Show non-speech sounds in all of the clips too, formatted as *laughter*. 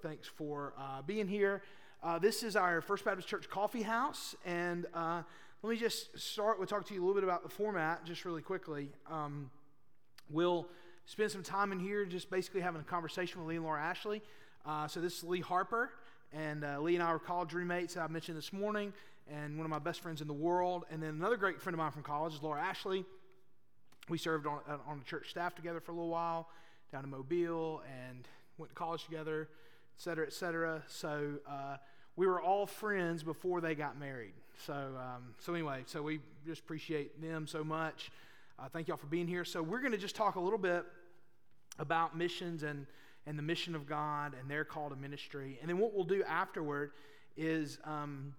Thanks for uh, being here. Uh, this is our First Baptist Church Coffee House, and uh, let me just start with talking to you a little bit about the format, just really quickly. Um, we'll spend some time in here, just basically having a conversation with Lee and Laura Ashley. Uh, so this is Lee Harper, and uh, Lee and I were college roommates. I mentioned this morning, and one of my best friends in the world. And then another great friend of mine from college is Laura Ashley. We served on on the church staff together for a little while down in Mobile, and went to college together et cetera, et cetera. So uh, we were all friends before they got married. So, um, so anyway, so we just appreciate them so much. Uh, thank y'all for being here. So we're going to just talk a little bit about missions and, and the mission of God and their call to ministry. And then what we'll do afterward is um,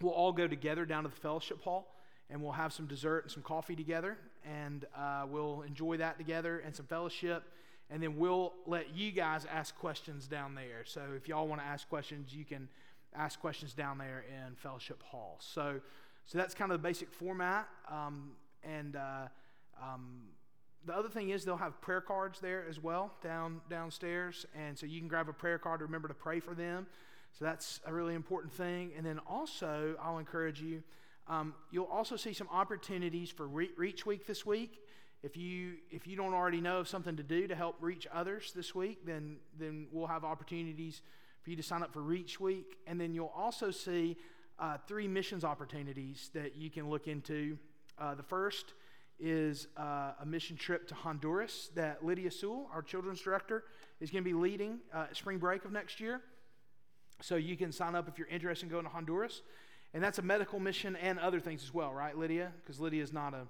we'll all go together down to the fellowship hall and we'll have some dessert and some coffee together and uh, we'll enjoy that together and some fellowship and then we'll let you guys ask questions down there. So if y'all want to ask questions, you can ask questions down there in Fellowship Hall. So, so that's kind of the basic format. Um, and uh, um, the other thing is they'll have prayer cards there as well down downstairs, and so you can grab a prayer card to remember to pray for them. So that's a really important thing. And then also, I'll encourage you. Um, you'll also see some opportunities for Reach Week this week. If you if you don't already know of something to do to help reach others this week, then then we'll have opportunities for you to sign up for Reach Week, and then you'll also see uh, three missions opportunities that you can look into. Uh, the first is uh, a mission trip to Honduras that Lydia Sewell, our children's director, is going to be leading uh, spring break of next year. So you can sign up if you're interested in going to Honduras. And that's a medical mission and other things as well, right, Lydia? Because Lydia is not a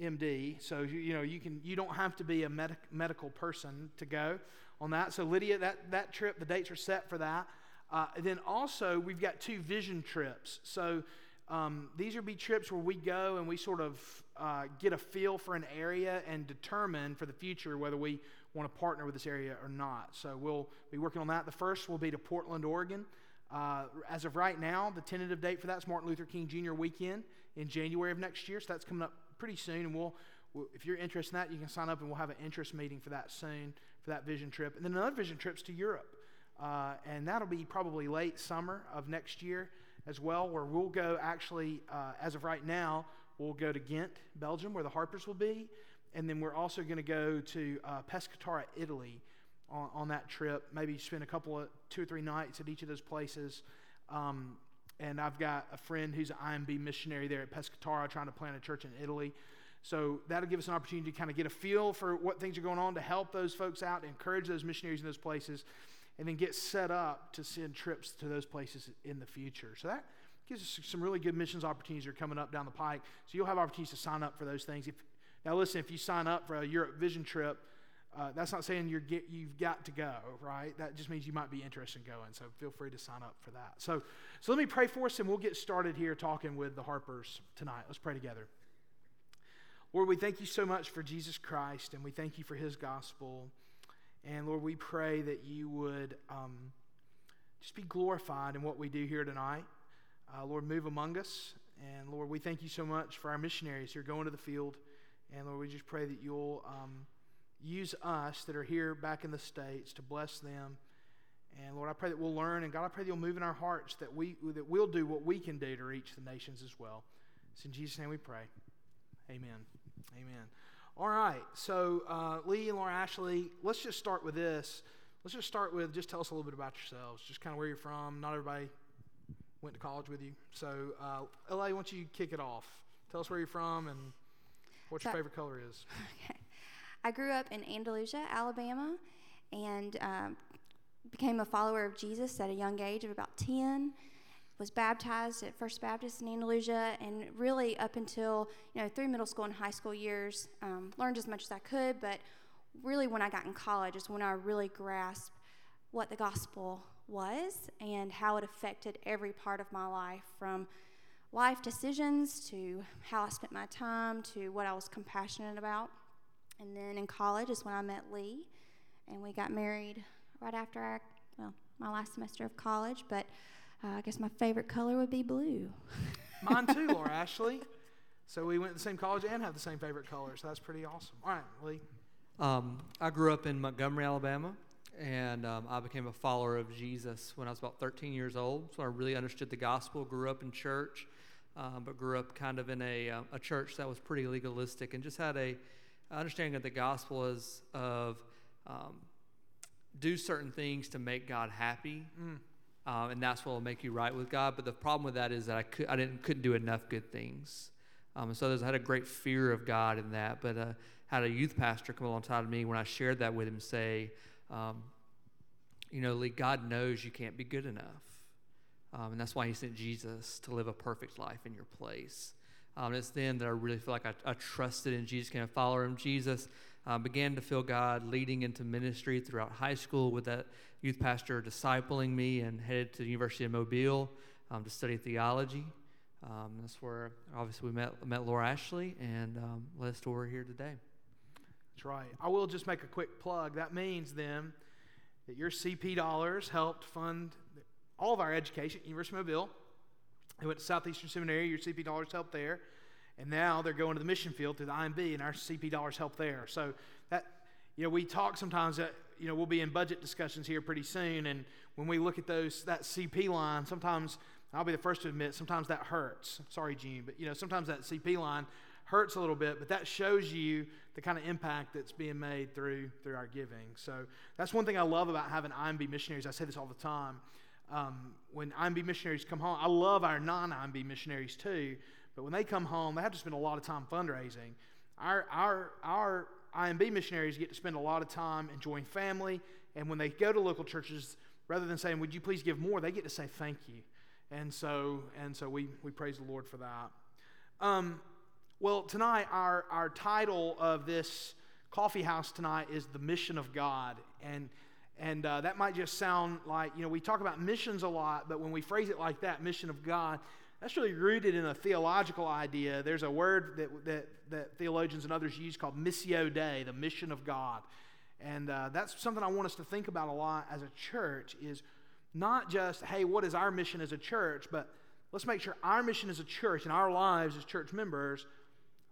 MD, so you know you can you don't have to be a medic, medical person to go on that. So Lydia, that that trip, the dates are set for that. Uh, then also we've got two vision trips. So um, these would be trips where we go and we sort of uh, get a feel for an area and determine for the future whether we want to partner with this area or not. So we'll be working on that. The first will be to Portland, Oregon. Uh, as of right now, the tentative date for that is Martin Luther King Jr. weekend in January of next year. So that's coming up pretty soon, and we'll, we'll, if you're interested in that, you can sign up, and we'll have an interest meeting for that soon for that vision trip. And then another vision trip's to Europe, uh, and that'll be probably late summer of next year as well, where we'll go. Actually, uh, as of right now, we'll go to Ghent, Belgium, where the Harpers will be, and then we're also going to go to uh, Pescara, Italy. On, on, that trip, maybe spend a couple of two or three nights at each of those places. Um, and I've got a friend who's an IMB missionary there at Pescara trying to plant a church in Italy. So that'll give us an opportunity to kind of get a feel for what things are going on, to help those folks out, encourage those missionaries in those places, and then get set up to send trips to those places in the future. So that gives us some really good missions opportunities that are coming up down the pike. So you'll have opportunities to sign up for those things. If, now, listen, if you sign up for a Europe Vision trip, uh, that's not saying you're get, you've got to go, right? That just means you might be interested in going. So feel free to sign up for that. So, so let me pray for us, and we'll get started here talking with the Harpers tonight. Let's pray together. Lord, we thank you so much for Jesus Christ, and we thank you for his gospel. And Lord, we pray that you would um, just be glorified in what we do here tonight. Uh, Lord, move among us. And Lord, we thank you so much for our missionaries who are going to the field. And Lord, we just pray that you'll. Um, use us that are here back in the States to bless them. And Lord, I pray that we'll learn, and God, I pray that you'll move in our hearts that, we, that we'll do what we can do to reach the nations as well. It's in Jesus' name we pray. Amen. Amen. All right, so uh, Lee and Laura Ashley, let's just start with this. Let's just start with just tell us a little bit about yourselves, just kind of where you're from. Not everybody went to college with you. So, uh, LA, why don't you kick it off? Tell us where you're from and what your favorite color is. *laughs* Okay. I grew up in Andalusia, Alabama, and um, became a follower of Jesus at a young age of about 10. Was baptized at First Baptist in Andalusia, and really up until you know through middle school and high school years, um, learned as much as I could. But really, when I got in college, is when I really grasped what the gospel was and how it affected every part of my life, from life decisions to how I spent my time to what I was compassionate about. And then in college is when I met Lee, and we got married right after our, well, my last semester of college. But uh, I guess my favorite color would be blue. *laughs* Mine too, Laura Ashley. So we went to the same college and have the same favorite color. So that's pretty awesome. All right, Lee. Um, I grew up in Montgomery, Alabama, and um, I became a follower of Jesus when I was about 13 years old. So I really understood the gospel, grew up in church, um, but grew up kind of in a, uh, a church that was pretty legalistic and just had a understanding of the gospel is of um, do certain things to make God happy. Mm. Um, and that's what will make you right with God. But the problem with that is that I, could, I didn't, couldn't do enough good things. Um, so I had a great fear of God in that. But uh, had a youth pastor come alongside of me when I shared that with him say, um, you know, Lee, God knows you can't be good enough. Um, and that's why he sent Jesus to live a perfect life in your place. Um, it's then that I really feel like I, I trusted in Jesus, kind of follow him. Jesus uh, began to feel God leading into ministry throughout high school with that youth pastor discipling me and headed to the University of Mobile um, to study theology. Um, that's where obviously we met, met Laura Ashley and um, led us to where we're here today. That's right. I will just make a quick plug. That means then that your CP dollars helped fund all of our education at University of Mobile. They went to Southeastern Seminary, your CP dollars helped there. And now they're going to the mission field through the IMB, and our CP dollars help there. So that, you know, we talk sometimes that, you know, we'll be in budget discussions here pretty soon. And when we look at those, that CP line, sometimes, I'll be the first to admit, sometimes that hurts. Sorry, Gene, but, you know, sometimes that CP line hurts a little bit, but that shows you the kind of impact that's being made through through our giving. So that's one thing I love about having IMB missionaries. I say this all the time. Um, when IMB missionaries come home, I love our non-IMB missionaries too. But when they come home, they have to spend a lot of time fundraising. Our our our IMB missionaries get to spend a lot of time enjoying family, and when they go to local churches, rather than saying, "Would you please give more," they get to say thank you. And so and so we we praise the Lord for that. Um, well, tonight, our, our title of this coffee house tonight is The Mission of God. And, and uh, that might just sound like, you know, we talk about missions a lot, but when we phrase it like that, mission of God, that's really rooted in a theological idea. There's a word that, that, that theologians and others use called missio dei, the mission of God. And uh, that's something I want us to think about a lot as a church is not just, hey, what is our mission as a church, but let's make sure our mission as a church and our lives as church members –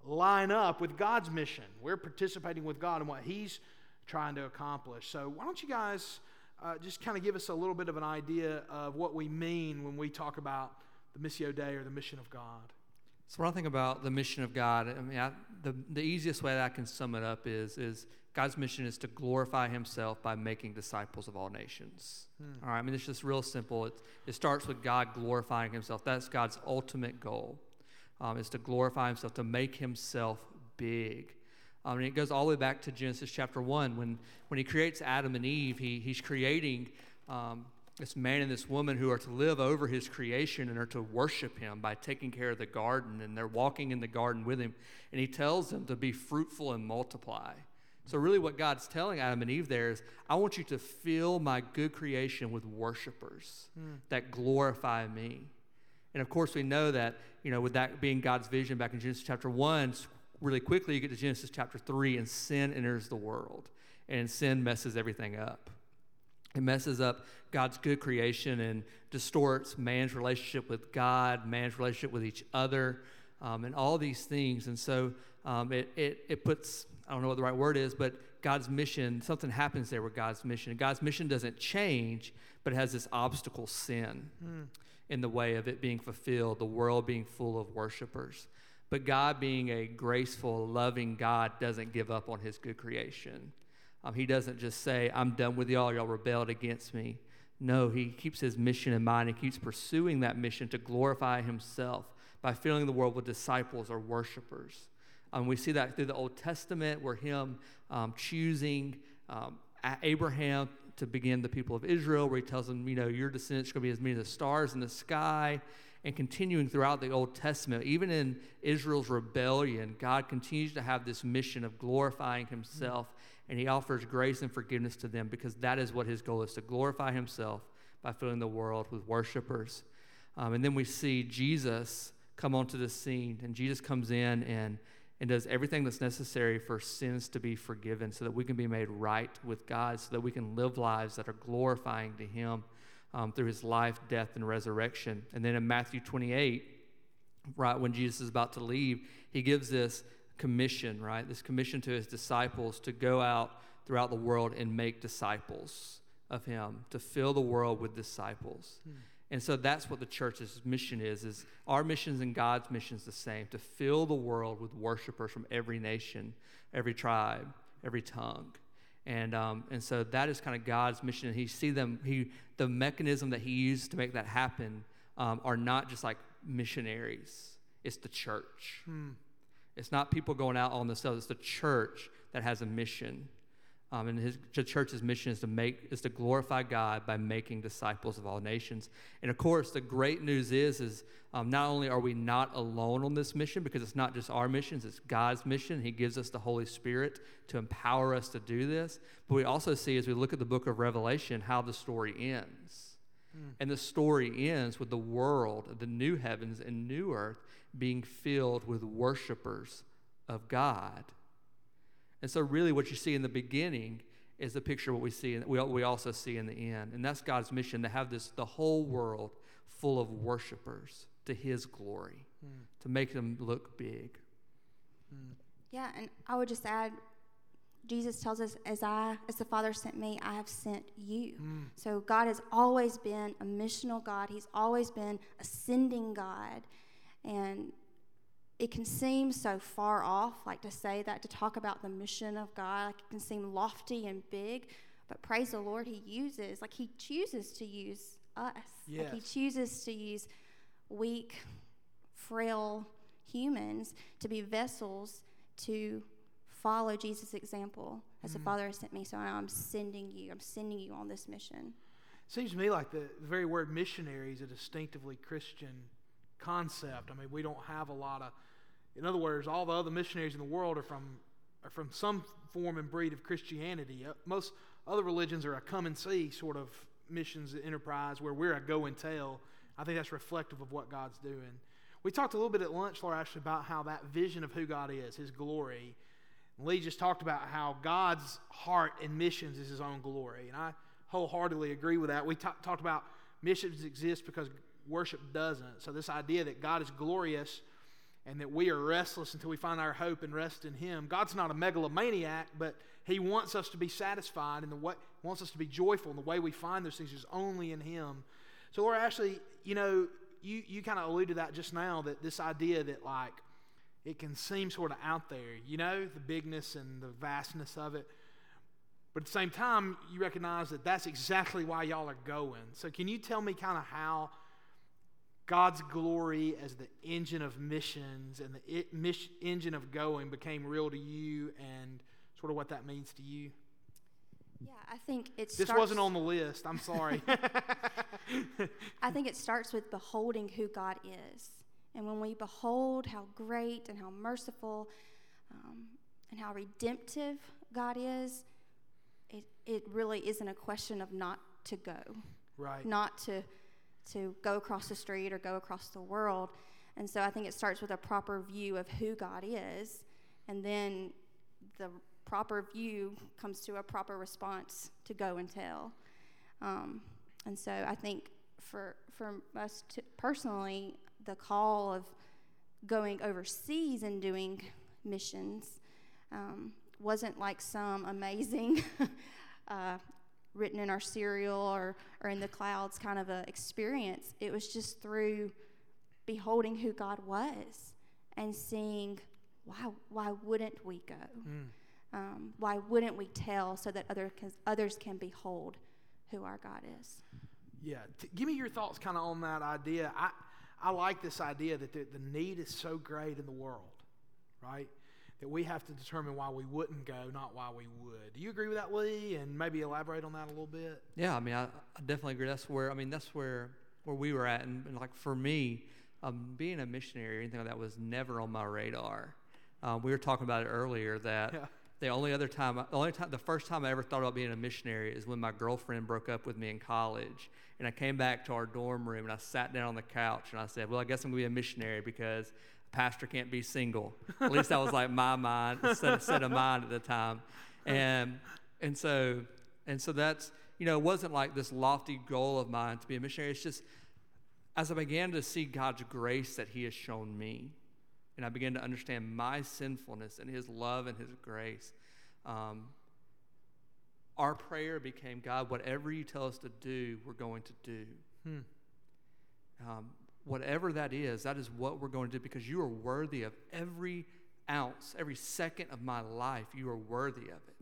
line up with God's mission. We're participating with God in what He's trying to accomplish. So, why don't you guys uh, just kind of give us a little bit of an idea of what we mean when we talk about the Missio Dei or the mission of God? So, when I think about the mission of God, I mean, I, the, the easiest way that I can sum it up is, is God's mission is to glorify Himself by making disciples of all nations. Hmm. All right, I mean, it's just real simple. It, it starts with God glorifying Himself. That's God's ultimate goal um, is to glorify himself, to make himself big. Um, and it goes all the way back to Genesis chapter 1. When, when he creates Adam and Eve, he, he's creating um, this man and this woman who are to live over his creation and are to worship him by taking care of the garden. And they're walking in the garden with him. And he tells them to be fruitful and multiply. So, really, what God's telling Adam and Eve there is, I want you to fill my good creation with worshipers mm. that glorify me. And of course, we know that, you know, with that being God's vision back in Genesis chapter 1, really quickly you get to Genesis chapter 3, and sin enters the world. And sin messes everything up. It messes up God's good creation and distorts man's relationship with God, man's relationship with each other, um, and all these things. And so um, it, it, it puts, I don't know what the right word is, but God's mission, something happens there with God's mission. God's mission doesn't change, but it has this obstacle sin. Hmm in the way of it being fulfilled, the world being full of worshipers. But God, being a graceful, loving God, doesn't give up on his good creation. Um, he doesn't just say, I'm done with y'all, y'all rebelled against me. No, he keeps his mission in mind and keeps pursuing that mission to glorify himself by filling the world with disciples or worshipers. Um, we see that through the Old Testament, where him um, choosing um, Abraham to begin the people of Israel, where he tells them, you know, your descendants are going to be as many as the stars in the sky. And continuing throughout the Old Testament, even in Israel's rebellion, God continues to have this mission of glorifying himself, and he offers grace and forgiveness to them because that is what his goal is to glorify himself by filling the world with worshipers. Um, and then we see Jesus come onto the scene, and Jesus comes in and and does everything that's necessary for sins to be forgiven so that we can be made right with God, so that we can live lives that are glorifying to Him um, through His life, death, and resurrection. And then in Matthew 28, right when Jesus is about to leave, He gives this commission, right? This commission to His disciples to go out throughout the world and make disciples of him, to fill the world with disciples. Hmm. And so that's what the church's mission is, is our missions and God's mission is the same, to fill the world with worshipers from every nation, every tribe, every tongue. And, um, and so that is kind of God's mission. And he see them, he, the mechanism that he used to make that happen um, are not just like missionaries. It's the church. Hmm. It's not people going out on themselves. It's the church that has a mission. Um, and his the church's mission is to make is to glorify God by making disciples of all nations. And of course, the great news is is um, not only are we not alone on this mission because it's not just our missions, it's God's mission. He gives us the Holy Spirit to empower us to do this. But we also see as we look at the book of Revelation how the story ends. Mm. And the story ends with the world, the new heavens and new earth, being filled with worshipers of God. And so, really, what you see in the beginning is the picture of what we see, and we, we also see in the end. And that's God's mission to have this, the whole world full of worshipers to His glory, mm. to make them look big. Mm. Yeah, and I would just add, Jesus tells us, "As I, as the Father sent me, I have sent you." Mm. So God has always been a missional God. He's always been a sending God, and it can seem so far off, like to say that, to talk about the mission of God, like it can seem lofty and big, but praise the Lord, He uses, like He chooses to use us. Yes. Like He chooses to use weak, frail humans to be vessels to follow Jesus' example as mm-hmm. the Father has sent me. So now I'm sending you, I'm sending you on this mission. Seems to me like the, the very word missionary is a distinctively Christian concept. I mean, we don't have a lot of in other words, all the other missionaries in the world are from, are from some form and breed of Christianity. Uh, most other religions are a come and see sort of missions enterprise where we're a go and tell. I think that's reflective of what God's doing. We talked a little bit at lunch, Laura Ashley, about how that vision of who God is, His glory. Lee just talked about how God's heart in missions is His own glory. And I wholeheartedly agree with that. We t- talked about missions exist because worship doesn't. So, this idea that God is glorious and that we are restless until we find our hope and rest in Him. God's not a megalomaniac, but He wants us to be satisfied and the way wants us to be joyful, and the way we find those things is only in Him. So, Laura Ashley, you know, you, you kind of alluded to that just now that this idea that, like, it can seem sort of out there, you know, the bigness and the vastness of it. But at the same time, you recognize that that's exactly why y'all are going. So, can you tell me kind of how God's glory as the engine of missions and the it, mission, engine of going became real to you and sort of what that means to you? Yeah, I think it This wasn't on the list. I'm sorry. *laughs* I think it starts with beholding who God is. And when we behold how great and how merciful um, and how redemptive God is, it, it really isn't a question of not to go. Right. Not to to go across the street or go across the world. And so I think it starts with a proper view of who God is, and then the proper view comes to a proper response to go and tell. Um, and so I think for for us to, personally, the call of going overseas and doing missions um, wasn't like some amazing *laughs* uh, written in our cereal or, or in the clouds kind of a experience. It was just through beholding who God was and seeing why, why wouldn't we go? Mm. Um, why wouldn't we tell so that other can, others can behold who our God is? Yeah, T- give me your thoughts kind of on that idea. I, I like this idea that the, the need is so great in the world, right? That we have to determine why we wouldn't go, not why we would. Do you agree with that, Lee? And maybe elaborate on that a little bit. Yeah, I mean, I, I definitely agree. That's where I mean, that's where where we were at, and, and like for me, um, being a missionary or anything like that was never on my radar. Um, we were talking about it earlier that. Yeah. The only other time, the only time, the first time I ever thought about being a missionary is when my girlfriend broke up with me in college, and I came back to our dorm room and I sat down on the couch and I said, "Well, I guess I'm gonna be a missionary because pastor can't be single. At least that was like my mind, set, set of mind at the time. And, and so, and so that's, you know, it wasn't like this lofty goal of mine to be a missionary. It's just as I began to see God's grace that He has shown me, and I began to understand my sinfulness and His love and His grace, um, our prayer became, God, whatever you tell us to do, we're going to do. Hmm. Um, whatever that is, that is what we're going to do because you are worthy of every ounce, every second of my life. You are worthy of it.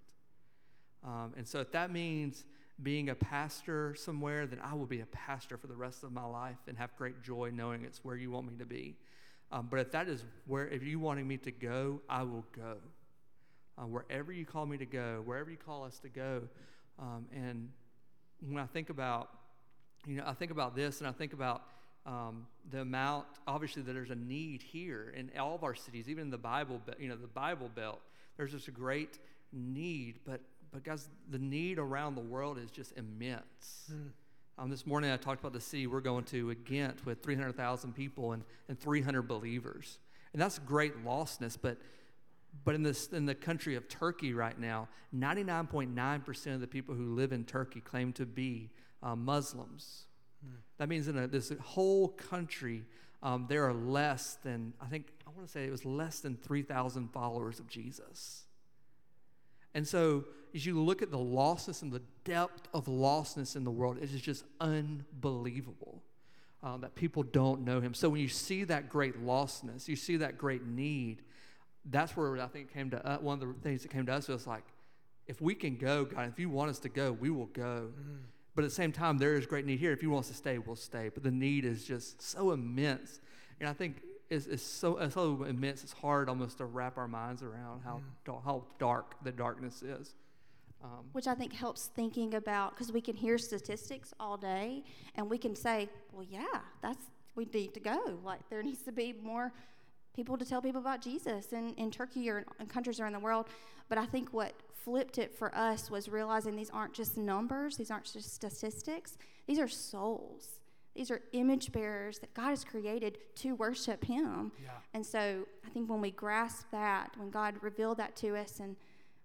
Um, and so, if that means being a pastor somewhere, then I will be a pastor for the rest of my life and have great joy knowing it's where you want me to be. Um, but if that is where, if you wanting me to go, I will go. Uh, wherever you call me to go, wherever you call us to go. Um, and when I think about, you know, I think about this and I think about um, the amount, obviously, that there's a need here in all of our cities, even in the Bible, you know, the Bible Belt. There's just a great need, but but guys, the need around the world is just immense. Mm. Um, this morning I talked about the city we're going to, Ghent, with 300,000 people and, and 300 believers. And that's great lostness, but, but in, this, in the country of Turkey right now, 99.9% of the people who live in Turkey claim to be uh, Muslims. That means in a, this whole country, um, there are less than, I think, I want to say it was less than 3,000 followers of Jesus. And so, as you look at the lostness and the depth of lostness in the world, it is just unbelievable uh, that people don't know Him. So, when you see that great lostness, you see that great need, that's where I think came to uh, one of the things that came to us was like, if we can go, God, if you want us to go, we will go. Mm. But at the same time, there is great need here. If you want us to stay, we'll stay. But the need is just so immense. And I think is, is so, it's so immense, it's hard almost to wrap our minds around how, mm. how dark the darkness is. Um, Which I think helps thinking about, because we can hear statistics all day and we can say, well, yeah, that's, we need to go. Like, there needs to be more people to tell people about Jesus in, in Turkey or in countries around the world. But I think what flipped it for us was realizing these aren't just numbers, these aren't just statistics, these are souls. These are image bearers that God has created to worship Him. Yeah. And so I think when we grasp that, when God revealed that to us and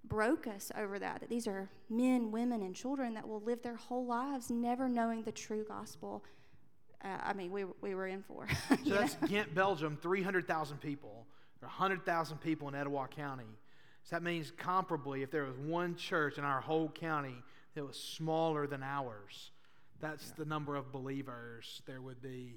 broke us over that, that these are men, women, and children that will live their whole lives never knowing the true gospel. Uh, I mean, we, we were in for. *laughs* so that's Ghent, Belgium, 300,000 people. There are 100,000 people in Etowah County. So that means comparably, if there was one church in our whole county that was smaller than ours, that's yeah. the number of believers there would be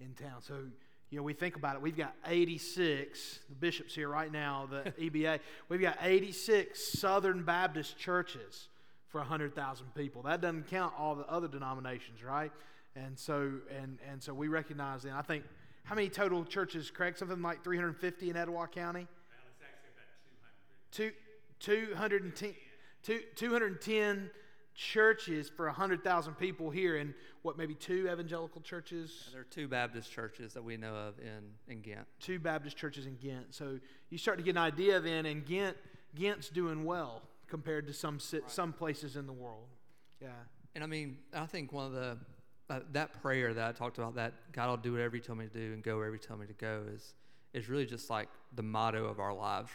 in town. So, you know, we think about it. We've got 86, the bishops here right now, the *laughs* EBA, we've got 86 Southern Baptist churches for 100,000 people. That doesn't count all the other denominations, right? And so, and, and so we recognize that. I think, how many total churches, Craig? Something like 350 in Etowah County? Well, it's actually about 200. Two, 210, two, 210 churches for 100,000 people here in what, maybe two evangelical churches? Yeah, there are two Baptist churches that we know of in, in Ghent. Two Baptist churches in Ghent. So you start to get an idea then, and Ghent, Ghent's doing well compared to some, right. some places in the world. Yeah. And I mean, I think one of the, uh, that prayer that I talked about, that God will do whatever you tell me to do and go wherever you tell me to go, is, is really just like the motto of our lives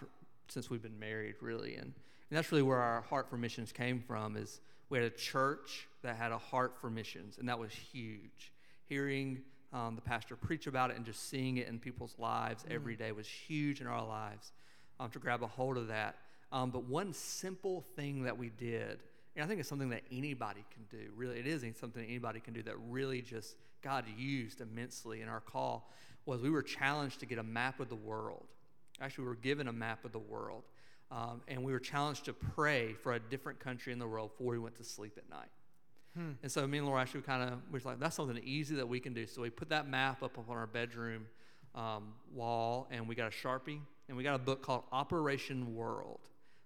since we've been married, really. And, and that's really where our heart for missions came from is – we had a church that had a heart for missions, and that was huge. Hearing um, the pastor preach about it and just seeing it in people's lives mm. every day was huge in our lives um, to grab a hold of that. Um, but one simple thing that we did, and I think it's something that anybody can do, really, it is something that anybody can do that really just God used immensely in our call, was we were challenged to get a map of the world. Actually, we were given a map of the world. Um, and we were challenged to pray for a different country in the world before we went to sleep at night. Hmm. And so me and Laura Ashley kind of was like, that's something easy that we can do. So we put that map up on our bedroom um, wall, and we got a sharpie, and we got a book called Operation World.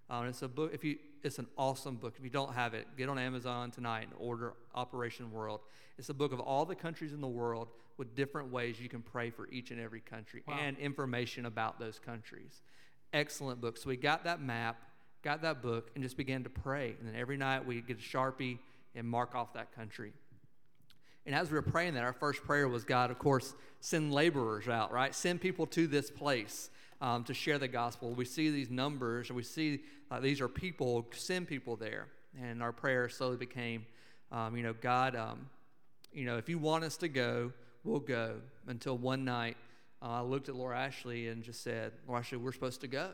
Um, it's a book. If you, it's an awesome book. If you don't have it, get on Amazon tonight and order Operation World. It's a book of all the countries in the world with different ways you can pray for each and every country wow. and information about those countries excellent book. So we got that map, got that book, and just began to pray. And then every night we get a Sharpie and mark off that country. And as we were praying that, our first prayer was God, of course, send laborers out, right? Send people to this place um, to share the gospel. We see these numbers, and we see uh, these are people, send people there. And our prayer slowly became, um, you know, God, um, you know, if you want us to go, we'll go. Until one night, uh, I looked at Laura Ashley and just said, Laura Ashley, we're supposed to go.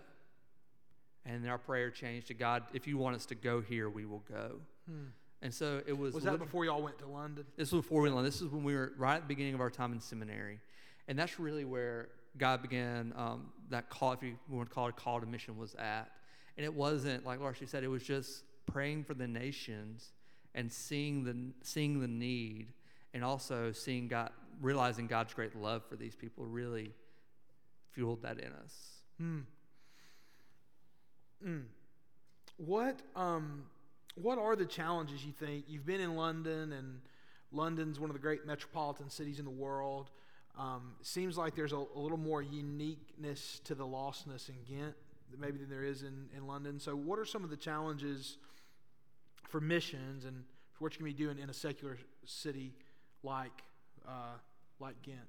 And then our prayer changed to God, if you want us to go here, we will go. Hmm. And so it was. Was that before y'all went to London? This was before we went. This is when we were right at the beginning of our time in seminary, and that's really where God began um, that call, if you want to call it a call to mission, was at. And it wasn't like Laura, she said; it was just praying for the nations and seeing the seeing the need, and also seeing God, realizing God's great love for these people, really fueled that in us. Hmm. Mm. What um, what are the challenges you think? You've been in London, and London's one of the great metropolitan cities in the world. Um, seems like there's a, a little more uniqueness to the lostness in Ghent maybe than there is in, in London. So, what are some of the challenges for missions and for what you can be doing in a secular city like uh, like Ghent?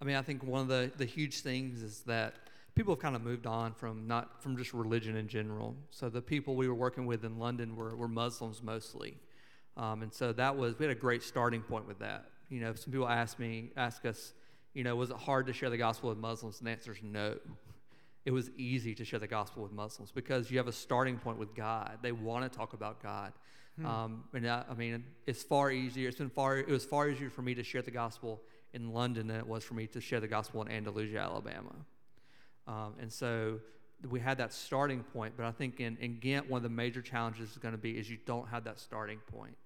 I mean, I think one of the, the huge things is that people have kind of moved on from not from just religion in general. So the people we were working with in London were, were Muslims mostly. Um, and so that was, we had a great starting point with that. You know, some people ask me, ask us, you know, was it hard to share the gospel with Muslims? And the answer is no. It was easy to share the gospel with Muslims because you have a starting point with God. They want to talk about God. Hmm. Um, and I, I mean, it's far easier. It's been far. It was far easier for me to share the gospel in London than it was for me to share the gospel in Andalusia, Alabama. Um, and so we had that starting point. But I think in, in Ghent, one of the major challenges is going to be is you don't have that starting point.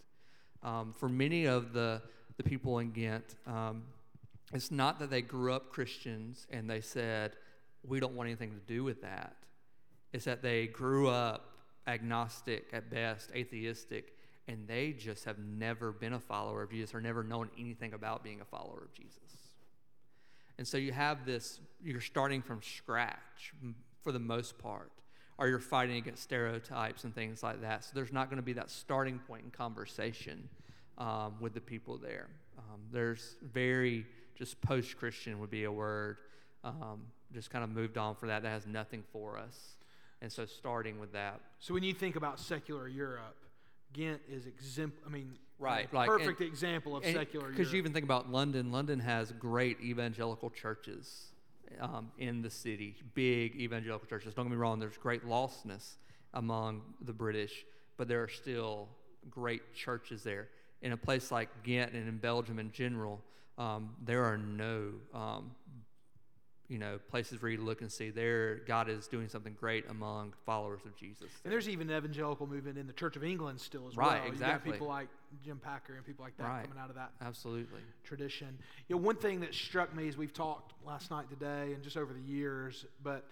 Um, for many of the the people in Ghent, um, it's not that they grew up Christians and they said we don't want anything to do with that. It's that they grew up agnostic at best, atheistic, and they just have never been a follower of Jesus or never known anything about being a follower of Jesus. And so you have this, you're starting from scratch for the most part, or you're fighting against stereotypes and things like that. So there's not going to be that starting point in conversation um, with the people there. Um, there's very, just post Christian would be a word, um, just kind of moved on for that. That has nothing for us. And so starting with that. So when you think about secular Europe, Ghent is exempt. I mean, Right, like- perfect example of secular Europe. Because you even think about London, London has great evangelical churches um, in the city, big evangelical churches. Don't get me wrong, there's great lostness among the British, but there are still great churches there. In a place like Ghent and in Belgium in general, um, there are no, um, you know, places where you look and see there God is doing something great among followers of Jesus. and there's even an evangelical movement in the Church of England still as Right, well. You exactly. got people like Jim Packer and people like that Right. coming out of that Absolutely. tradition. You know, one thing that struck me as we've talked last night, today, and just over the years, but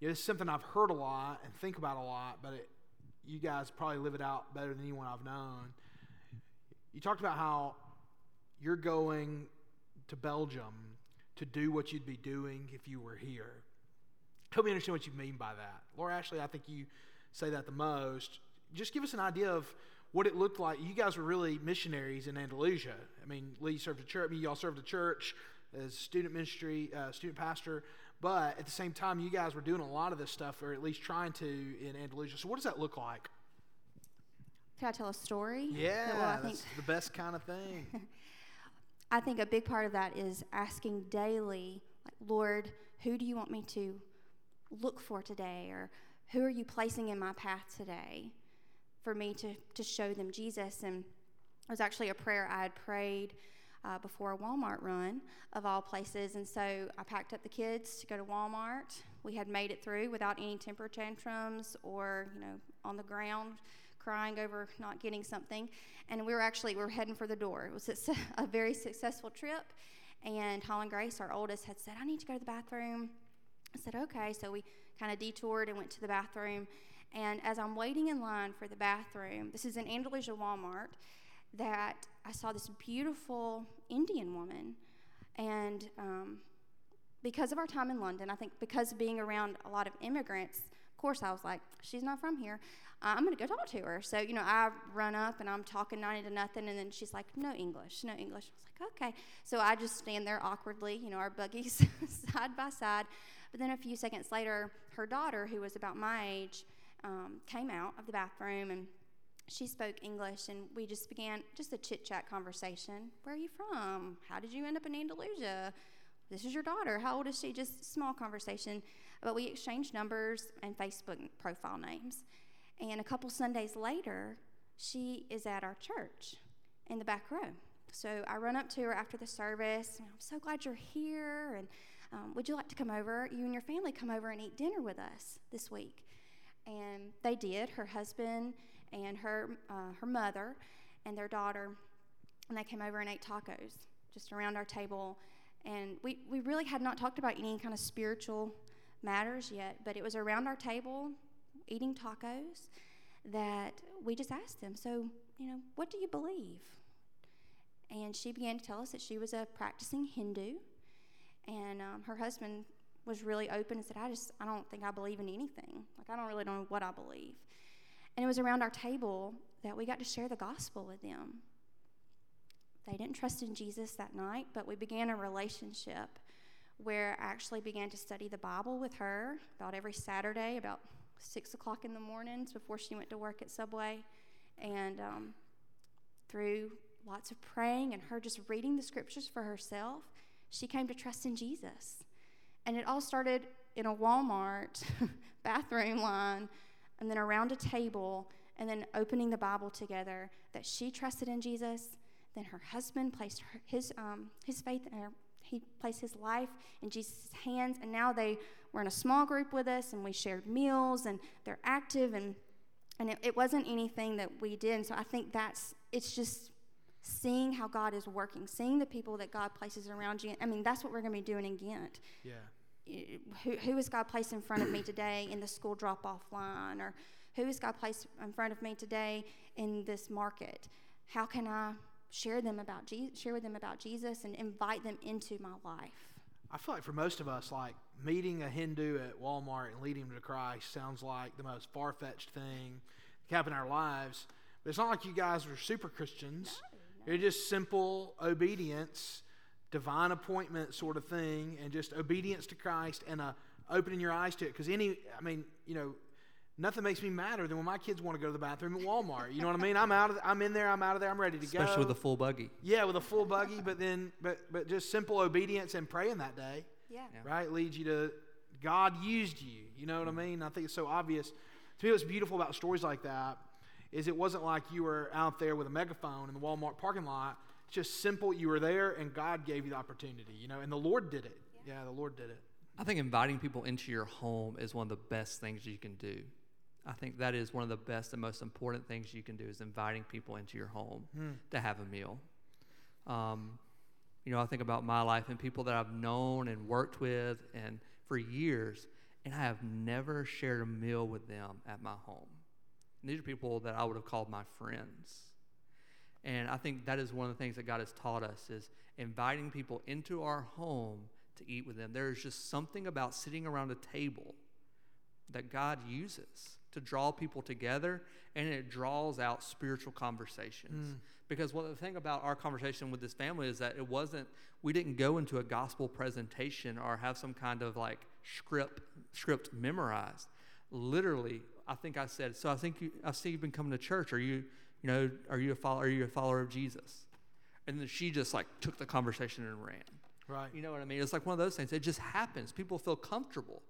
you know, it's something I've heard a lot and think about a lot, but it, you guys probably live it out better than anyone I've known. You talked about how you're going to Belgium to do what you'd be doing if you were here. Help me understand what you mean by that. Laura Ashley, I think you say that the most. Just give us an idea of what it looked like. You guys were really missionaries in Andalusia. I mean, Lee served a church. I mean, y'all served a church as student ministry, uh, student pastor. But at the same time, you guys were doing a lot of this stuff, or at least trying to in Andalusia. So, what does that look like? Can I tell a story? Yeah, Well, I think that's the best kind of thing. *laughs* I think a big part of that is asking daily, like, Lord, who do you want me to look for today? Or who are you placing in my path today for me to, to show them Jesus? And it was actually a prayer I had prayed uh, before a Walmart run, of all places. And so I packed up the kids to go to Walmart. We had made it through without any temper tantrums or, you know, on the ground crying over not getting something. And we were actually, we were heading for the door. It was *laughs* a, very successful trip. And Holland Grace, our oldest, had said, I need to go to the bathroom. I said, okay. So we kind of detoured and went to the bathroom. And as I'm waiting in line for the bathroom, this is in Andalusia Walmart, that I saw this beautiful Indian woman. And um, because of our time in London, I think because of being around a lot of immigrants, course, I was like, she's not from here. I'm going to go talk to her. So, you know, I run up and I'm talking 90 to nothing. And then she's like, no English, no English. I was like, okay. So I just stand there awkwardly, you know, our buggies *laughs* side by side. But then a few seconds later, her daughter, who was about my age, um, came out of the bathroom and she spoke English, and we just began just a chit chat conversation. Where are you from? How did you end up in Andalusia? This is your daughter. How old is she? Just small conversation. But we exchanged numbers and Facebook profile names. And a couple Sundays later, she is at our church in the back row. So I run up to her after the service. I'm so glad you're here. And um, would you like to come over? You and your family come over and eat dinner with us this week. And they did. Her husband and her uh, her mother and their daughter, and they came over and ate tacos just around our table. And we, we really had not talked about any kind of spiritual matters yet, but it was around our table eating tacos that we just asked them, So, you know, what do you believe? And she began to tell us that she was a practicing Hindu. And um, her husband was really open and said, I just, I don't think I believe in anything. Like, I don't really know what I believe. And it was around our table that we got to share the gospel with them. They didn't trust in Jesus that night, but we began a relationship where I actually began to study the Bible with her about every Saturday, about six o'clock in the mornings before she went to work at Subway. And um, through lots of praying and her just reading the scriptures for herself, she came to trust in Jesus. And it all started in a Walmart *laughs* bathroom line and then around a table and then opening the Bible together that she trusted in Jesus. Then her husband placed her, his, um, his faith, in her, he placed his life in Jesus' hands. And now they were in a small group with us and we shared meals and they're active and, and it, it wasn't anything that we did. And so I think that's, it's just seeing how God is working, seeing the people that God places around you. I mean, that's what we're going to be doing in Ghent. Yeah. Who, who is God placed in front of me today in the school drop off line? Or who is God placed in front of me today in this market? How can I share them about Jesus, share with them about Jesus and invite them into my life? I feel like for most of us, like meeting a Hindu at Walmart and leading him to Christ sounds like the most far fetched thing that happen in our lives. But it's not like you guys are super Christians. No, no. You're just simple obedience, divine appointment sort of thing, and just obedience to Christ and a opening your eyes to it. Because any, I mean, you know, Nothing makes me madder than when my kids want to go to the bathroom at Walmart. You know what I mean? I'm out of, I'm in there, I'm out of there, I'm ready to Especially go. Especially with a full buggy. Yeah, with a full buggy, but then, but but just simple obedience and praying that day. Yeah. Right leads you to God used you. You know what I mm-hmm. mean? I think it's so obvious. To me, what's beautiful about stories like that is it wasn't like you were out there with a megaphone in the Walmart parking lot. It's just simple. You were there, and God gave you the opportunity. You know, and the Lord did it. Yeah, yeah the Lord did it. I think inviting people into your home is one of the best things you can do. I think that is one of the best and most important things you can do is inviting people into your home mm. to have a meal. Um, you know, I think about my life and people that I've known and worked with and for years, and I have never shared a meal with them at my home. And these are people that I would have called my friends. And I think that is one of the things that God has taught us is inviting people into our home to eat with them. There is just something about sitting around a table that God uses to draw people together and it draws out spiritual conversations. Mm. Because what the thing about our conversation with this family is that it wasn't we didn't go into a gospel presentation or have some kind of like script script memorized. Literally, I think I said, so I think you, I see you've been coming to church. Are you, you know, are you a follower, are you a follower of Jesus? And then she just like took the conversation and ran. Right. You know what I mean? It's like one of those things. It just happens. People feel comfortable.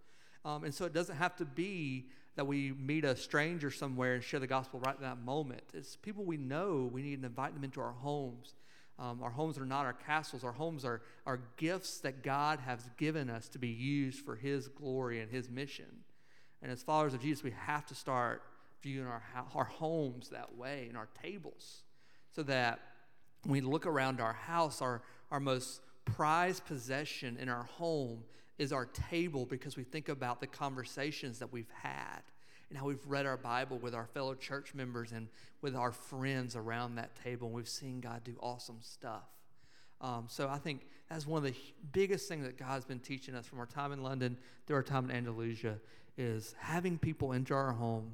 Um, and so it doesn't have to be that we meet a stranger somewhere and share the gospel right in that moment. It's people we know. We need to invite them into our homes. Um, our homes are not our castles. Our homes are, are gifts that God has given us to be used for His glory and His mission. And as followers of Jesus, we have to start viewing our, our homes that way and our tables so that when we look around our house, our, our most prized possession in our home is our table because we think about the conversations that we've had and how we've read our Bible with our fellow church members and with our friends around that table. And we've seen God do awesome stuff. Um, so I think that's one of the biggest things that God's been teaching us from our time in London through our time in Andalusia is having people into our home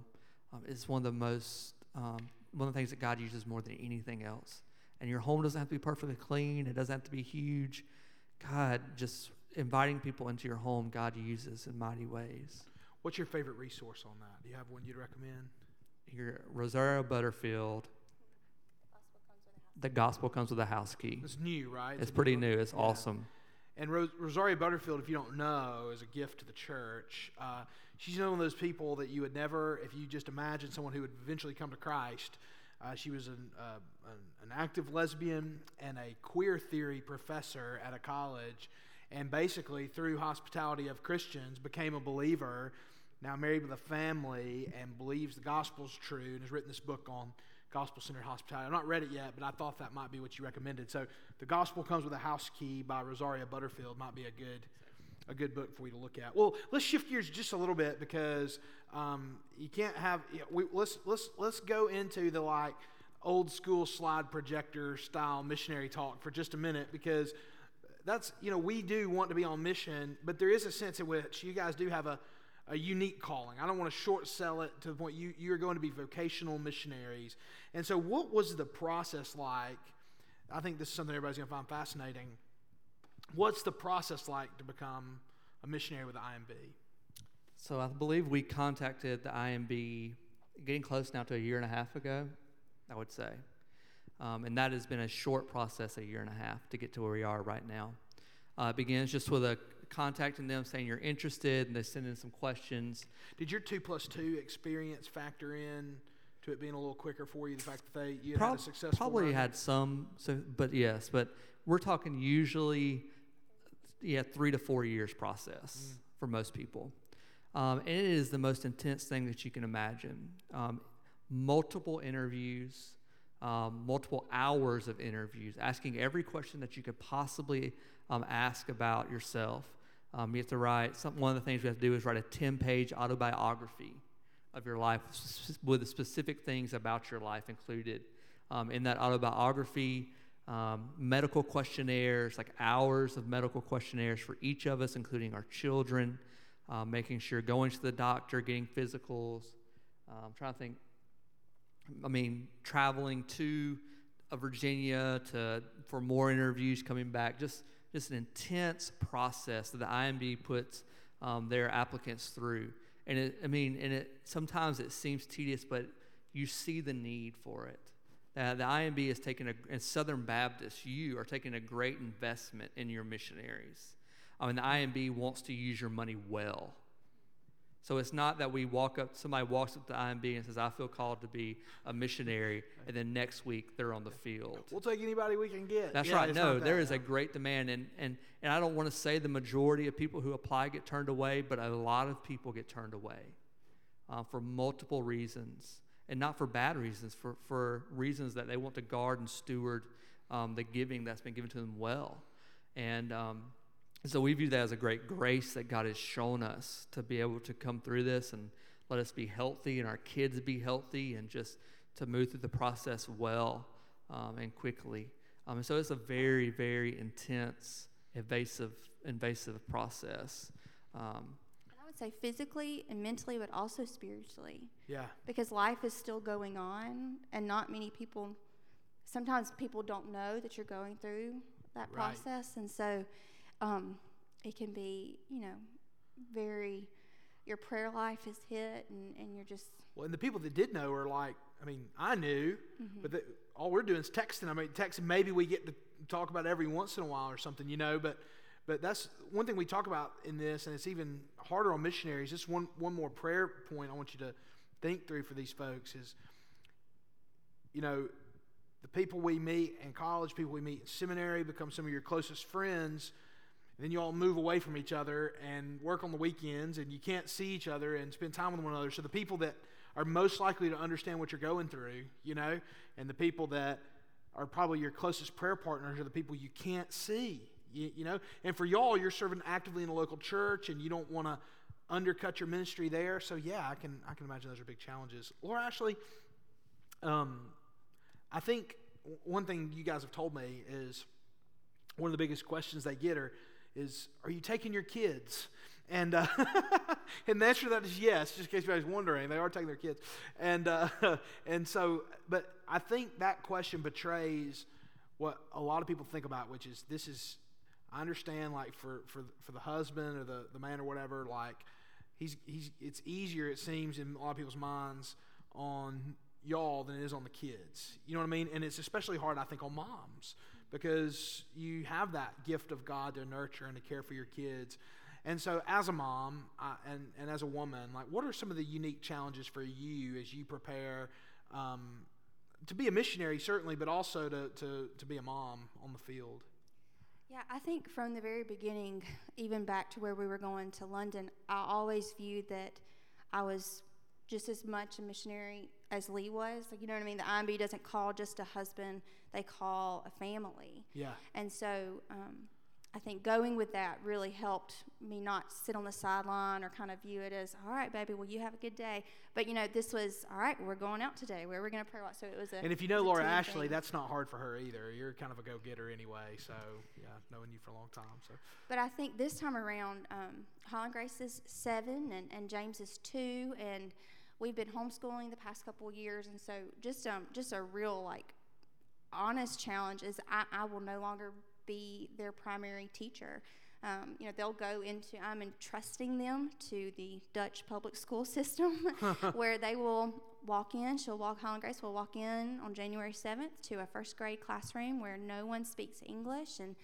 um, is one of the most um, one of the things that God uses more than anything else. And your home doesn't have to be perfectly clean. It doesn't have to be huge. God just inviting people into your home, God uses in mighty ways. What's your favorite resource on that? Do you have one you'd recommend? Here, Rosaria Butterfield. The gospel comes with a house key. It's new, right? It's, it's pretty new. It's yeah. awesome. and Ros- Rosaria Butterfield, if you don't know, is a gift to the church. Uh, she's one of those people that you would never, if you just imagine someone who would eventually come to Christ. Uh, she was an, uh, an, an active lesbian and a queer theory professor at a college, and basically, through hospitality of Christians, became a believer. Now married with a family and believes the gospel's true, and has written this book on gospel centered hospitality. I've not read it yet, but I thought that might be what you recommended. So, The Gospel Comes with a House Key by Rosaria Butterfield might be a good a good book for you to look at. Well, let's shift gears just a little bit because um, you can't have. You know, we, let's let's let's go into the like old school slide projector style missionary talk for just a minute because that's you know we do want to be on mission, but there is a sense in which you guys do have a a unique calling. I don't want to short sell it to the point you, you're going to be vocational missionaries. And so, what was the process like? I think this is something everybody's going to find fascinating. What's the process like to become a missionary with the IMB? So, I believe we contacted the IMB getting close now to a year and a half ago, I would say. Um, and that has been a short process, a year and a half, to get to where we are right now. Uh, it begins just with a contacting them saying you're interested and they send in some questions. Did your two plus two experience factor in to it being a little quicker for you? The fact that they you Prob- had a successful probably run? had some, so but yes, but we're talking usually, yeah, three to four years process for most people, um, and it is the most intense thing that you can imagine. Um, multiple interviews, um, multiple hours of interviews, asking every question that you could possibly um, ask about yourself. Um, you have to write, some, one of the things we have to do is write a 10 page autobiography of your life with specific things about your life included. Um, in that autobiography, um, medical questionnaires, like hours of medical questionnaires for each of us, including our children, um, making sure going to the doctor, getting physicals. I'm trying to think, I mean, traveling to uh, Virginia to for more interviews, coming back, just just an intense process that the IMB puts um, their applicants through. And it, I mean, and it sometimes it seems tedious, but you see the need for it. Uh, the IMB is taking a, and Southern Baptist, you are taking a great investment in your missionaries. I mean, the IMB wants to use your money well. So it's not that we walk up, somebody walks up to IMB and says, I feel called to be a missionary, and then next week they're on the field. We'll take anybody we can get. That's Yeah, right. No, there is a great demand, and, and, and I don't want to say the majority of people who apply get turned away, but a lot of people get turned away uh, for multiple reasons, and not for bad reasons, for, for reasons that they want to guard and steward um, the giving that's been given to them well. And um, so we view that as a great grace that God has shown us to be able to come through this and let us be healthy and our kids be healthy and just to move through the process well um, and quickly. Um, and so it's a very, very intense, invasive, invasive process. Um, I would say physically and mentally, but also spiritually, Yeah. because life is still going on, and not many people. Sometimes people don't know that you're going through that Right. process, and so um, it can be, you know, very. Your prayer life is hit, and, and you're just Well, and the people that did know are like, I mean, I knew, but the, all we're doing is texting. I mean, texting. Maybe we get to talk about every once in a while or something, you know. But, but that's one thing we talk about in this, and it's even harder on missionaries. Just one one more prayer point I want you to think through for these folks is, you know, the people we meet in college, people we meet in seminary, become some of your closest friends. Then you all move away from each other and work on the weekends, and you can't see each other and spend time with one another. So the people that are most likely to understand what you're going through, you know, and the people that are probably your closest prayer partners are the people you can't see, you, you know. And for y'all, you're serving actively in a local church, and you don't want to undercut your ministry there. So yeah, I can I can imagine those are big challenges. Laura Ashley, um, I think one thing you guys have told me is one of the biggest questions they get are is are you taking your kids? And uh, *laughs* and the answer to that is yes just in case anybody's wondering they are taking their kids. And uh, *laughs* and so but i think that question betrays what a lot of people think about which is this is i understand like for for for the husband or the the man or whatever like he's he's it's easier it seems in a lot of people's minds on y'all than it is on the kids. You know what i mean? And it's especially hard i think on moms because you have that gift of God to nurture and to care for your kids. And so, as a mom uh, and, and as a woman, like, what are some of the unique challenges for you as you prepare um, to be a missionary, certainly, but also to, to, to be a mom on the field? Yeah, I think from the very beginning, even back to where we were going to London, I always viewed that I was just as much a missionary as Lee was. Like, you know what I mean? The IMB doesn't call just a husband, they call a family. Yeah. And so um, I think going with that really helped me not sit on the sideline or kind of view it as, all right, baby, well, you have a good day. But, you know, this was, all right, we're going out today. Where are we going to pray? So it was a. And if you know it was a Laura Ashley, thing. that's not hard for her either. You're kind of a go getter anyway. So, yeah, knowing you for a long time. So, But I think this time around, um, Holland Grace is seven and, and James is two, and we've been homeschooling the past couple of years, and so just um, just a real like honest challenge is I, I will no longer be their primary teacher. Um, you know, they'll go into, I'm entrusting them to the Dutch public school system *laughs* *laughs* where they will walk in. She'll walk, Holland Grace will walk in on January 7th to a first grade classroom where no one speaks English. And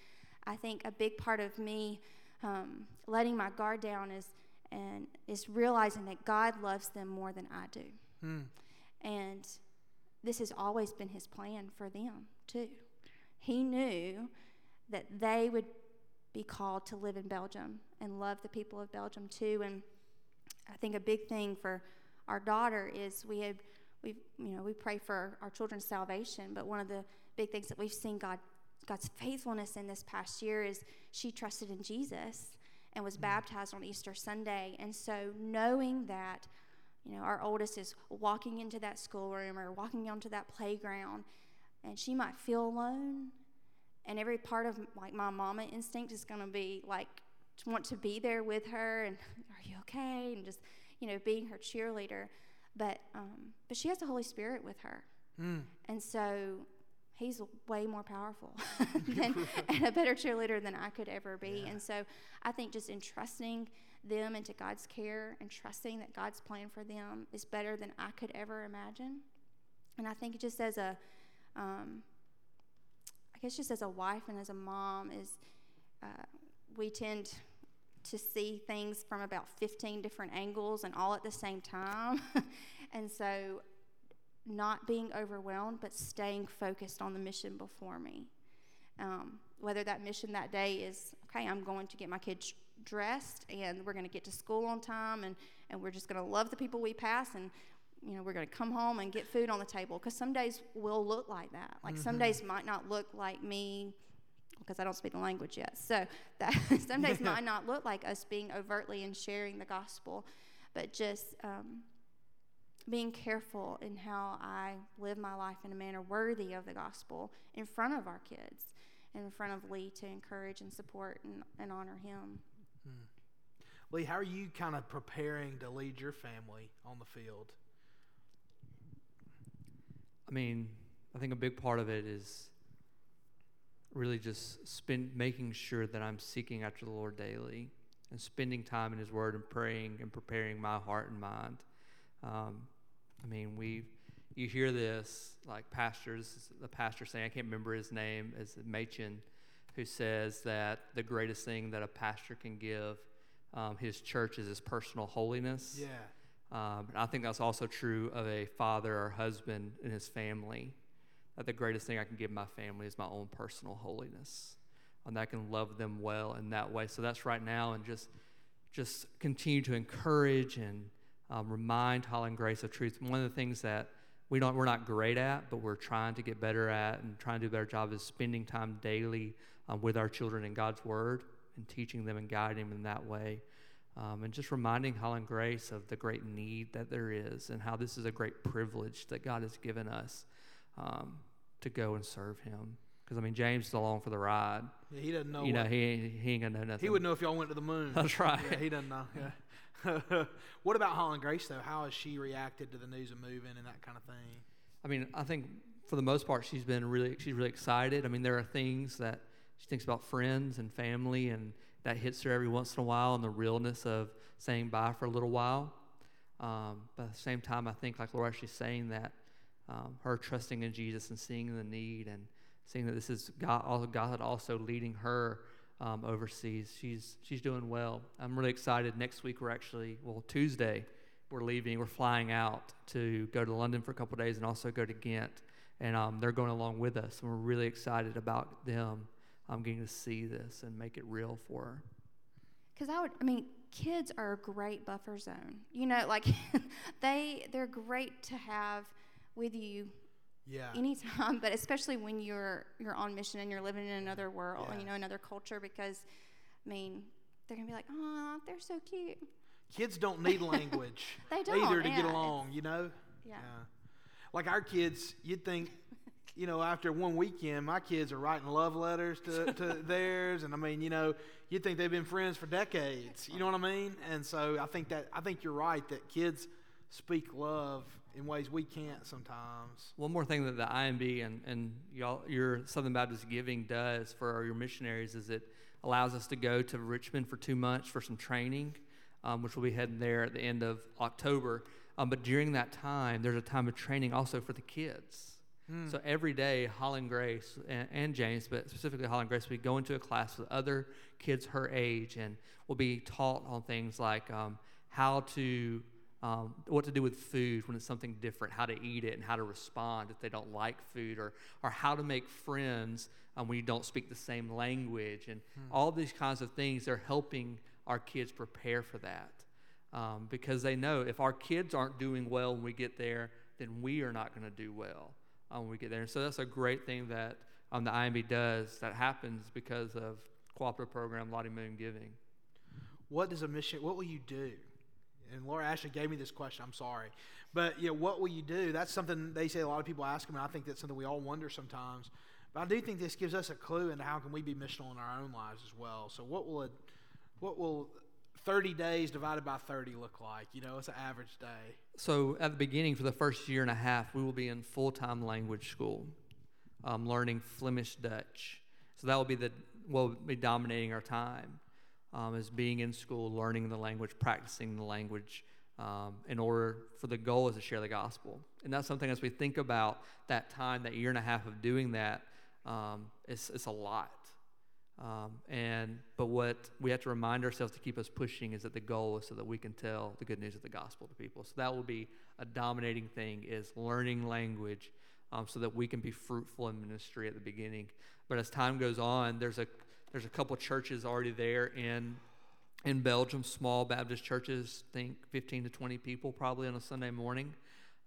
I think a big part of me um, letting my guard down is, and is realizing that God loves them more than I do. hmm. And this has always been his plan for them, too. He knew that they would be called to live in Belgium and love the people of Belgium, too. And I think a big thing for our daughter is we have, we you know, we pray for our children's salvation, but one of the big things that we've seen God, God's faithfulness in this past year is she trusted in Jesus and was mm-hmm. baptized on Easter Sunday. And so knowing that you know, our oldest is walking into that schoolroom or walking onto that playground, and she might feel alone. And every part of like my mama instinct is going to be like to want to be there with her and *laughs* are you okay? And just you know being her cheerleader. But um, but she has the Holy Spirit with her, Mm. and so he's way more powerful *laughs* *laughs* than, and a better cheerleader than I could ever be. Yeah. And so I think just entrusting them into God's care and trusting that God's plan for them is better than I could ever imagine. And I think just as a, um, I guess just as a wife and as a mom is, uh, we tend to see things from about 15 different angles and all at the same time. *laughs* and so not being overwhelmed, but staying focused on the mission before me. Um, whether that mission that day is, okay, I'm going to get my kids dressed and we're going to get to school on time and, and we're just going to love the people we pass and, you know, we're going to come home and get food on the table. Because some days will look like that. Like some days might not look like me because I don't speak the language yet. So *laughs* that some days might *laughs* not look like us being overtly and sharing the gospel, but just um, being careful in how I live my life in a manner worthy of the gospel in front of our kids and in front of Lee to encourage and support and, and honor him. Lee, how are you kind of preparing to lead your family on the field? I mean, I think a big part of it is really just spend making sure that I'm seeking after the Lord daily and spending time in His Word and praying and preparing my heart and mind. Um, I mean, we you hear this like pastors, the pastor saying I can't remember his name, is M'Cheyne, who says that the greatest thing that a pastor can give um, his church is his personal holiness. Yeah. Um, and I think that's also true of a father or husband and his family. That the greatest thing I can give my family is my own personal holiness, and that I can love them well in that way. So that's right now, and just just continue to encourage and um, remind Holland Grace of truth. One of the things that we don't we're not great at, but we're trying to get better at and trying to do a better job is spending time daily um, with our children in God's Word and teaching them and guiding them in that way. Um, and just reminding Holland Grace of the great need that there is and how this is a great privilege that God has given us um, to go and serve Him. Because, I mean, James is along for the ride. Yeah, he doesn't know. you know, he, he ain't going to know nothing. he would know if y'all went to the moon. *laughs* That's right. Yeah, he doesn't know. Yeah. *laughs* what about Holland Grace though? How has she reacted to the news of moving and that kind of thing? I mean, I think for the most part, she's been really, she's really excited. I mean, there are things that she thinks about friends and family, and that hits her every once in a while, and the realness of saying bye for a little while. Um, but at the same time, I think, like Laura, she's saying that um, her trusting in Jesus and seeing the need and seeing that this is God, God also leading her um, overseas. She's she's doing well. I'm really excited. Next week we're actually well Tuesday we're leaving. We're flying out to go to London for a couple days and also go to Ghent, and um, they're going along with us. And we're really excited about them um, getting to see this and make it real for her. Because I would, I mean, kids are a great buffer zone. You know, like *laughs* they they're great to have with you yeah. anytime, *laughs* but especially when you're you're on mission and you're living in another world, Yeah. you know, another culture. Because, I mean, they're gonna be like, oh, they're so cute. Kids don't need *laughs* language They either don't, to yeah, get along, you know? Yeah. Like our kids, you'd think, you know, after one weekend, my kids are writing love letters to, *laughs* to theirs. And I mean, you know, you'd think they've been friends for decades. You know what I mean? And so I think that, I think you're right that kids speak love in ways we can't sometimes. One more thing that the IMB and, and y'all, your Southern Baptist Giving does for your missionaries is it allows us to go to Richmond for two months for some training, um, which we'll be heading there at the end of October. Um, but during that time, there's a time of training also for the kids. So every day, Holland Grace and, and James, but specifically Holland Grace, we go into a class with other kids her age, and we'll be taught on things like um, how to um, what to do with food when it's something different, how to eat it, and how to respond if they don't like food, or, or how to make friends um, when you don't speak the same language. And all these kinds of things, they're helping our kids prepare for that. Um, because they know if our kids aren't doing well when we get there, then we are not going to do well um, when we get there. And so that's a great thing that um, the IMB does that happens because of cooperative program Lottie Moon Giving. What does a mission, what will you do? And Laura Ashley gave me this question, I'm sorry. But, you know, what will you do? That's something they say a lot of people ask them, and I think that's something we all wonder sometimes. But I do think this gives us a clue into how can we be missional in our own lives as well. So what will what will 30 days divided by 30 look like? You know, it's an average day. So at the beginning, for the first year and a half, we will be in full-time language school, um, learning Flemish Dutch. So that will be the will be dominating our time, um, is being in school, learning the language, practicing the language, um, in order for the goal is to share the gospel. And that's something as we think about that time, that year and a half of doing that, um, it's it's a lot. Um, and but what we have to remind ourselves to keep us pushing is that the goal is so that we can tell the good news of the gospel to people. So that will be a dominating thing is learning language, um, so that we can be fruitful in ministry at the beginning. But as time goes on, there's a there's a couple churches already there in in Belgium, small Baptist churches, think 15 to 20 people probably on a Sunday morning.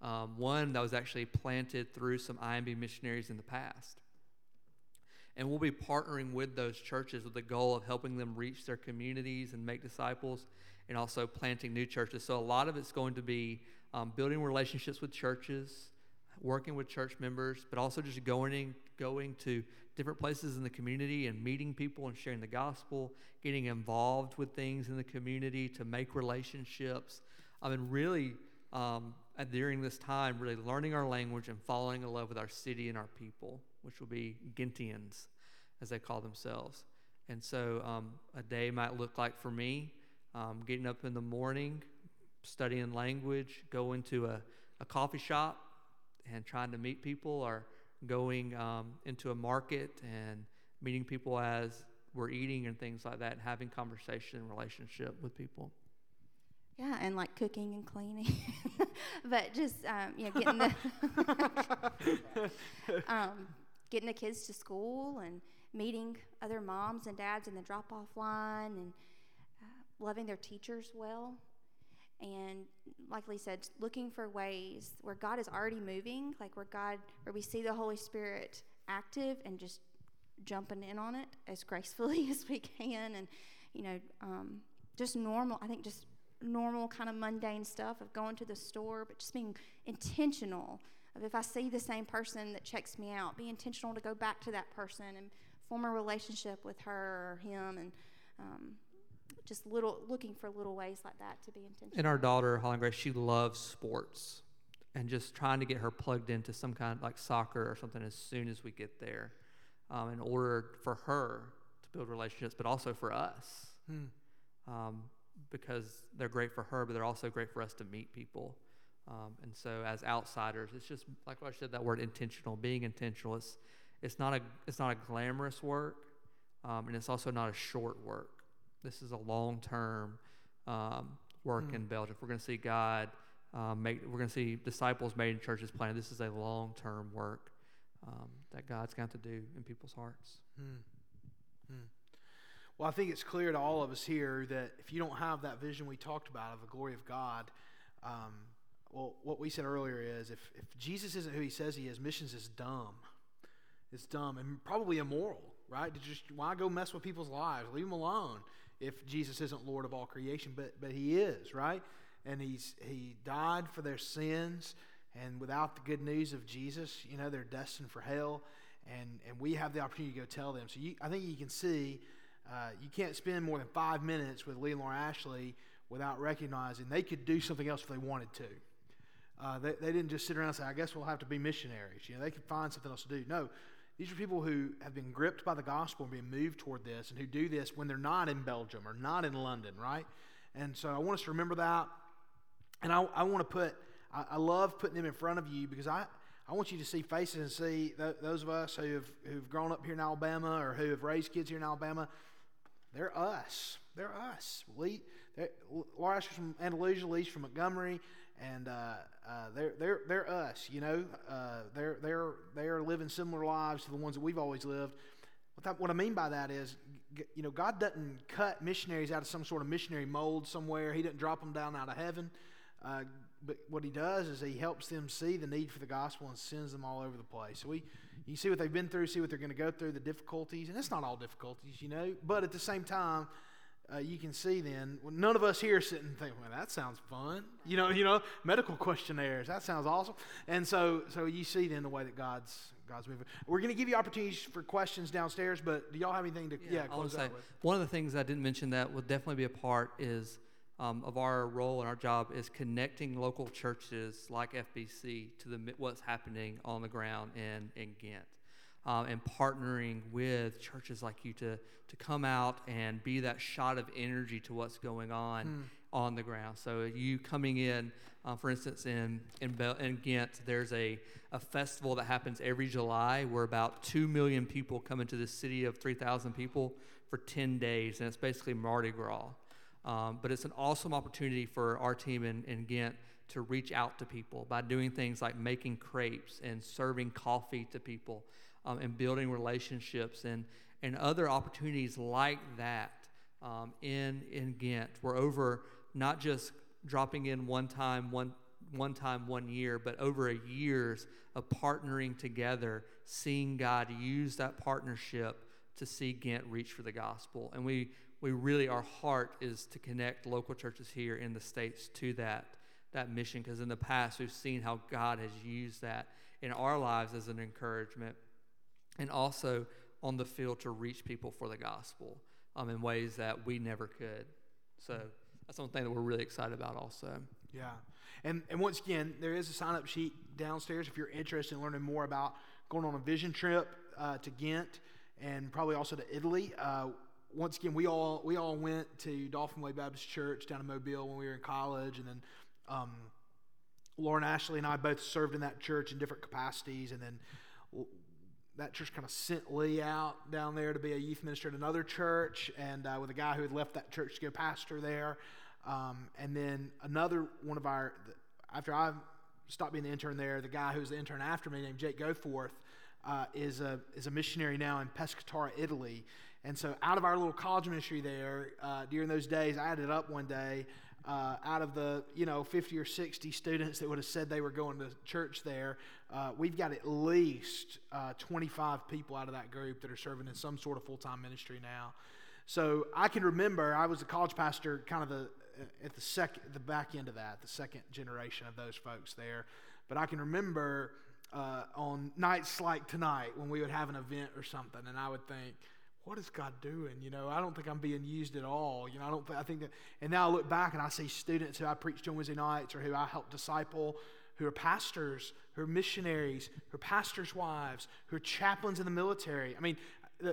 Um, one that was actually planted through some IMB missionaries in the past. And we'll be partnering with those churches with the goal of helping them reach their communities and make disciples and also planting new churches. So, a lot of it's going to be um, building relationships with churches, working with church members, but also just going, in, going to different places in the community and meeting people and sharing the gospel, getting involved with things in the community to make relationships. I mean, really, um, during this time, really learning our language and falling in love with our city and our people, which will be Gintians, as they call themselves. And so, um, a day might look like for me um, getting up in the morning, studying language, going to a, a coffee shop and trying to meet people, or going um, into a market and meeting people as we're eating and things like that, and having conversation and relationship with people. Yeah, and like cooking and cleaning, *laughs* but just um, you know, getting the *laughs* *laughs* um, getting the kids to school and meeting other moms and dads in the drop-off line and uh, loving their teachers well, and like Lee said, looking for ways where God is already moving, like where God, where we see the Holy Spirit active and just jumping in on it as gracefully *laughs* as we can, and you know, um, just normal. I think just normal kind of mundane stuff of going to the store, but just being intentional. Of if I see the same person that checks me out, be intentional to go back to that person and form a relationship with her or him, and um, just little looking for little ways like that to be intentional. And our daughter, Holland Grace, she loves sports and just trying to get her plugged into some kind of like soccer or something as soon as we get there um, in order for her to build relationships, but also for us. Um, because they're great for her, but they're also great for us to meet people. Um, and so, as outsiders, it's just like I said that word intentional, being intentional. It's, it's not a it's not a glamorous work, um, and it's also not a short work. This is a long term um, work Mm. in Belgium. We're going to see God um, make. We're going to see disciples made in churches planted. This is a long term work um, that God's going to do in people's hearts. Hmm. Hmm. Well, I think it's clear to all of us here that if you don't have that vision we talked about of the glory of God, um, well, what we said earlier is if, if Jesus isn't who he says he is, missions is dumb. It's dumb and probably immoral, right? To just why go mess with people's lives? Leave them alone if Jesus isn't Lord of all creation, but but he is, right? And he's he died for their sins, and without the good news of Jesus, you know, they're destined for hell. And and we have the opportunity to go tell them. So you, I think you can see, uh, you can't spend more than five minutes with Lee Laura Ashley without recognizing they could do something else if they wanted to. Uh, they, they didn't just sit around and say, I guess we'll have to be missionaries. You know, they could find something else to do. No, these are people who have been gripped by the gospel and being moved toward this and who do this when they're not in Belgium or not in London, right? And so I want us to remember that. And I, I want to put, I, I love putting them in front of you because I, I want you to see faces and see th- those of us who have who've grown up here in Alabama or who have raised kids here in Alabama. They're us. They're us. Lee, they're, Laura Ashley's from Andalusia, Lee's from Montgomery, and uh, uh, they're they're they're us. You know, uh, they're they're they're living similar lives to the ones that we've always lived. What, I mean by that is, you know, God doesn't cut missionaries out of some sort of missionary mold somewhere. He doesn't drop them down out of heaven. Uh, but what he does is he helps them see the need for the gospel and sends them all over the place. So we, you see what they've been through, see what they're going to go through, the difficulties, and it's not all difficulties, you know. But at the same time, uh, you can see then well, none of us here sit and think, well, that sounds fun, you know. You know, medical *laughs* questionnaires, that sounds awesome. And so, so you see then the way that God's God's moving. We're going to give you opportunities for questions downstairs, but do y'all have anything to yeah, want close out with? one of the things I didn't mention that will definitely be a part is um, of our role and our job is connecting local churches like FBC to the what's happening on the ground in in Ghent, um, and partnering with churches like you to to come out and be that shot of energy to what's going on on the ground. So you coming in, uh, for instance, in in, in Ghent, there's a a festival that happens every July where about two million people come into this city of three thousand people for ten days, and it's basically Mardi Gras. Um, but it's an awesome opportunity for our team in, in Ghent to reach out to people by doing things like making crepes and serving coffee to people um, and building relationships and, and other opportunities like that um, in, in Ghent. We're over not just dropping in one time, one, one time, one year, but over a years of partnering together, seeing God use that partnership to see Ghent reach for the gospel. And we, we really, our heart is to connect local churches here in the States to that, that mission. Because in the past, we've seen how God has used that in our lives as an encouragement and also on the field to reach people for the gospel um, in ways that we never could. So that's one thing that we're really excited about also. Yeah. And, and once again, there is a sign up sheet downstairs if you're interested in learning more about going on a vision trip uh, to Ghent and probably also to Italy. Uh, once again, we all we all went to Dauphin Way Baptist Church down in Mobile when we were in college, and then um, Laura Ashley and I both served in that church in different capacities, and then that church kind of sent Lee out down there to be a youth minister at another church, and uh, with a guy who had left that church to go pastor there, um, and then another one of our after I stopped being the intern there, the guy who was the intern after me named Jake Goforth uh, is a is a missionary now in Pescatore, Italy. And so, out of our little college ministry there, uh, during those days, I added up one day. Uh, out of the you know 50 or 60 students that would have said they were going to church there, uh, we've got at least uh, 25 people out of that group that are serving in some sort of full time ministry now. So I can remember I was a college pastor, kind of the at the second, the back end of that, the second generation of those folks there. But I can remember uh, on nights like tonight when we would have an event or something, and I would think, what is God doing? You know, I don't think I'm being used at all. You know, I don't. I think that. And now I look back and I see students who I preached on Wednesday nights or who I helped disciple, who are pastors, who are missionaries, who are pastors' wives, who are chaplains in the military. I mean,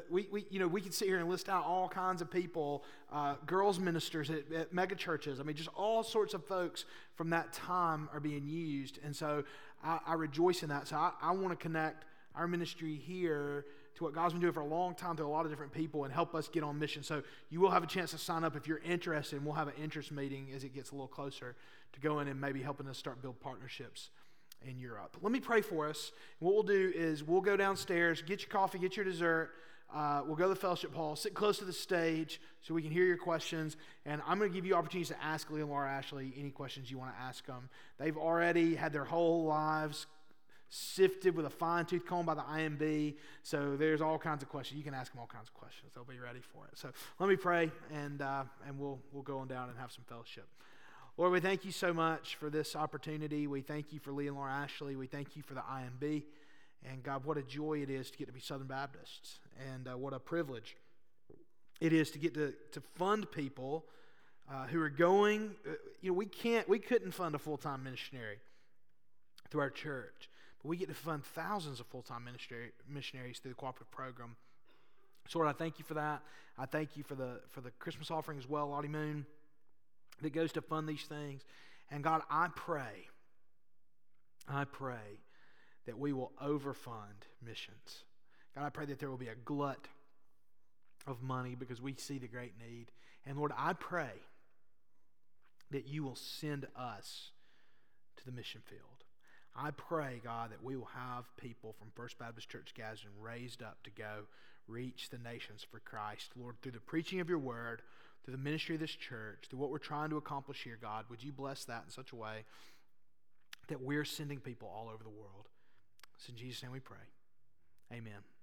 we, we you know we could sit here and list out all kinds of people, uh, girls ministers at, at mega churches. I mean, just all sorts of folks from that time are being used, and so I, I rejoice in that. So I, I want to connect our ministry here to what God's been doing for a long time to a lot of different people and help us get on mission. So you will have a chance to sign up if you're interested, and we'll have an interest meeting as it gets a little closer to go in and maybe helping us start build partnerships in Europe. Let me pray for us. What we'll do is we'll go downstairs, get your coffee, get your dessert. Uh, we'll go to the fellowship hall, sit close to the stage so we can hear your questions. And I'm going to give you opportunities to ask Lee and Laura Ashley any questions you want to ask them. They've already had their whole lives sifted with a fine tooth comb by the IMB. So there's all kinds of questions. You can ask them all kinds of questions. They'll be ready for it. So let me pray, and, uh, and we'll, we'll go on down and have some fellowship. Lord, we thank you so much for this opportunity. We thank you for Lee and Laura Ashley. We thank you for the IMB. And God, what a joy it is to get to be Southern Baptists. And uh, what a privilege it is to get to, to fund people uh, who are going. Uh, you know, we can't, we couldn't fund a full time missionary through our church, but we get to fund thousands of full time missionaries through the cooperative program. So, Lord, I thank you for that. I thank you for the, for the Christmas offering as well, Lottie Moon, that goes to fund these things. And God, I pray, I pray that we will overfund missions. God, I pray that there will be a glut of money because we see the great need. And Lord, I pray that you will send us to the mission field. I pray, God, that we will have people from First Baptist Church Gadsden raised up to go reach the nations for Christ. Lord, through the preaching of your word, through the ministry of this church, through what we're trying to accomplish here, God, would you bless that in such a way that we're sending people all over the world? It's in Jesus' name we pray. Amen.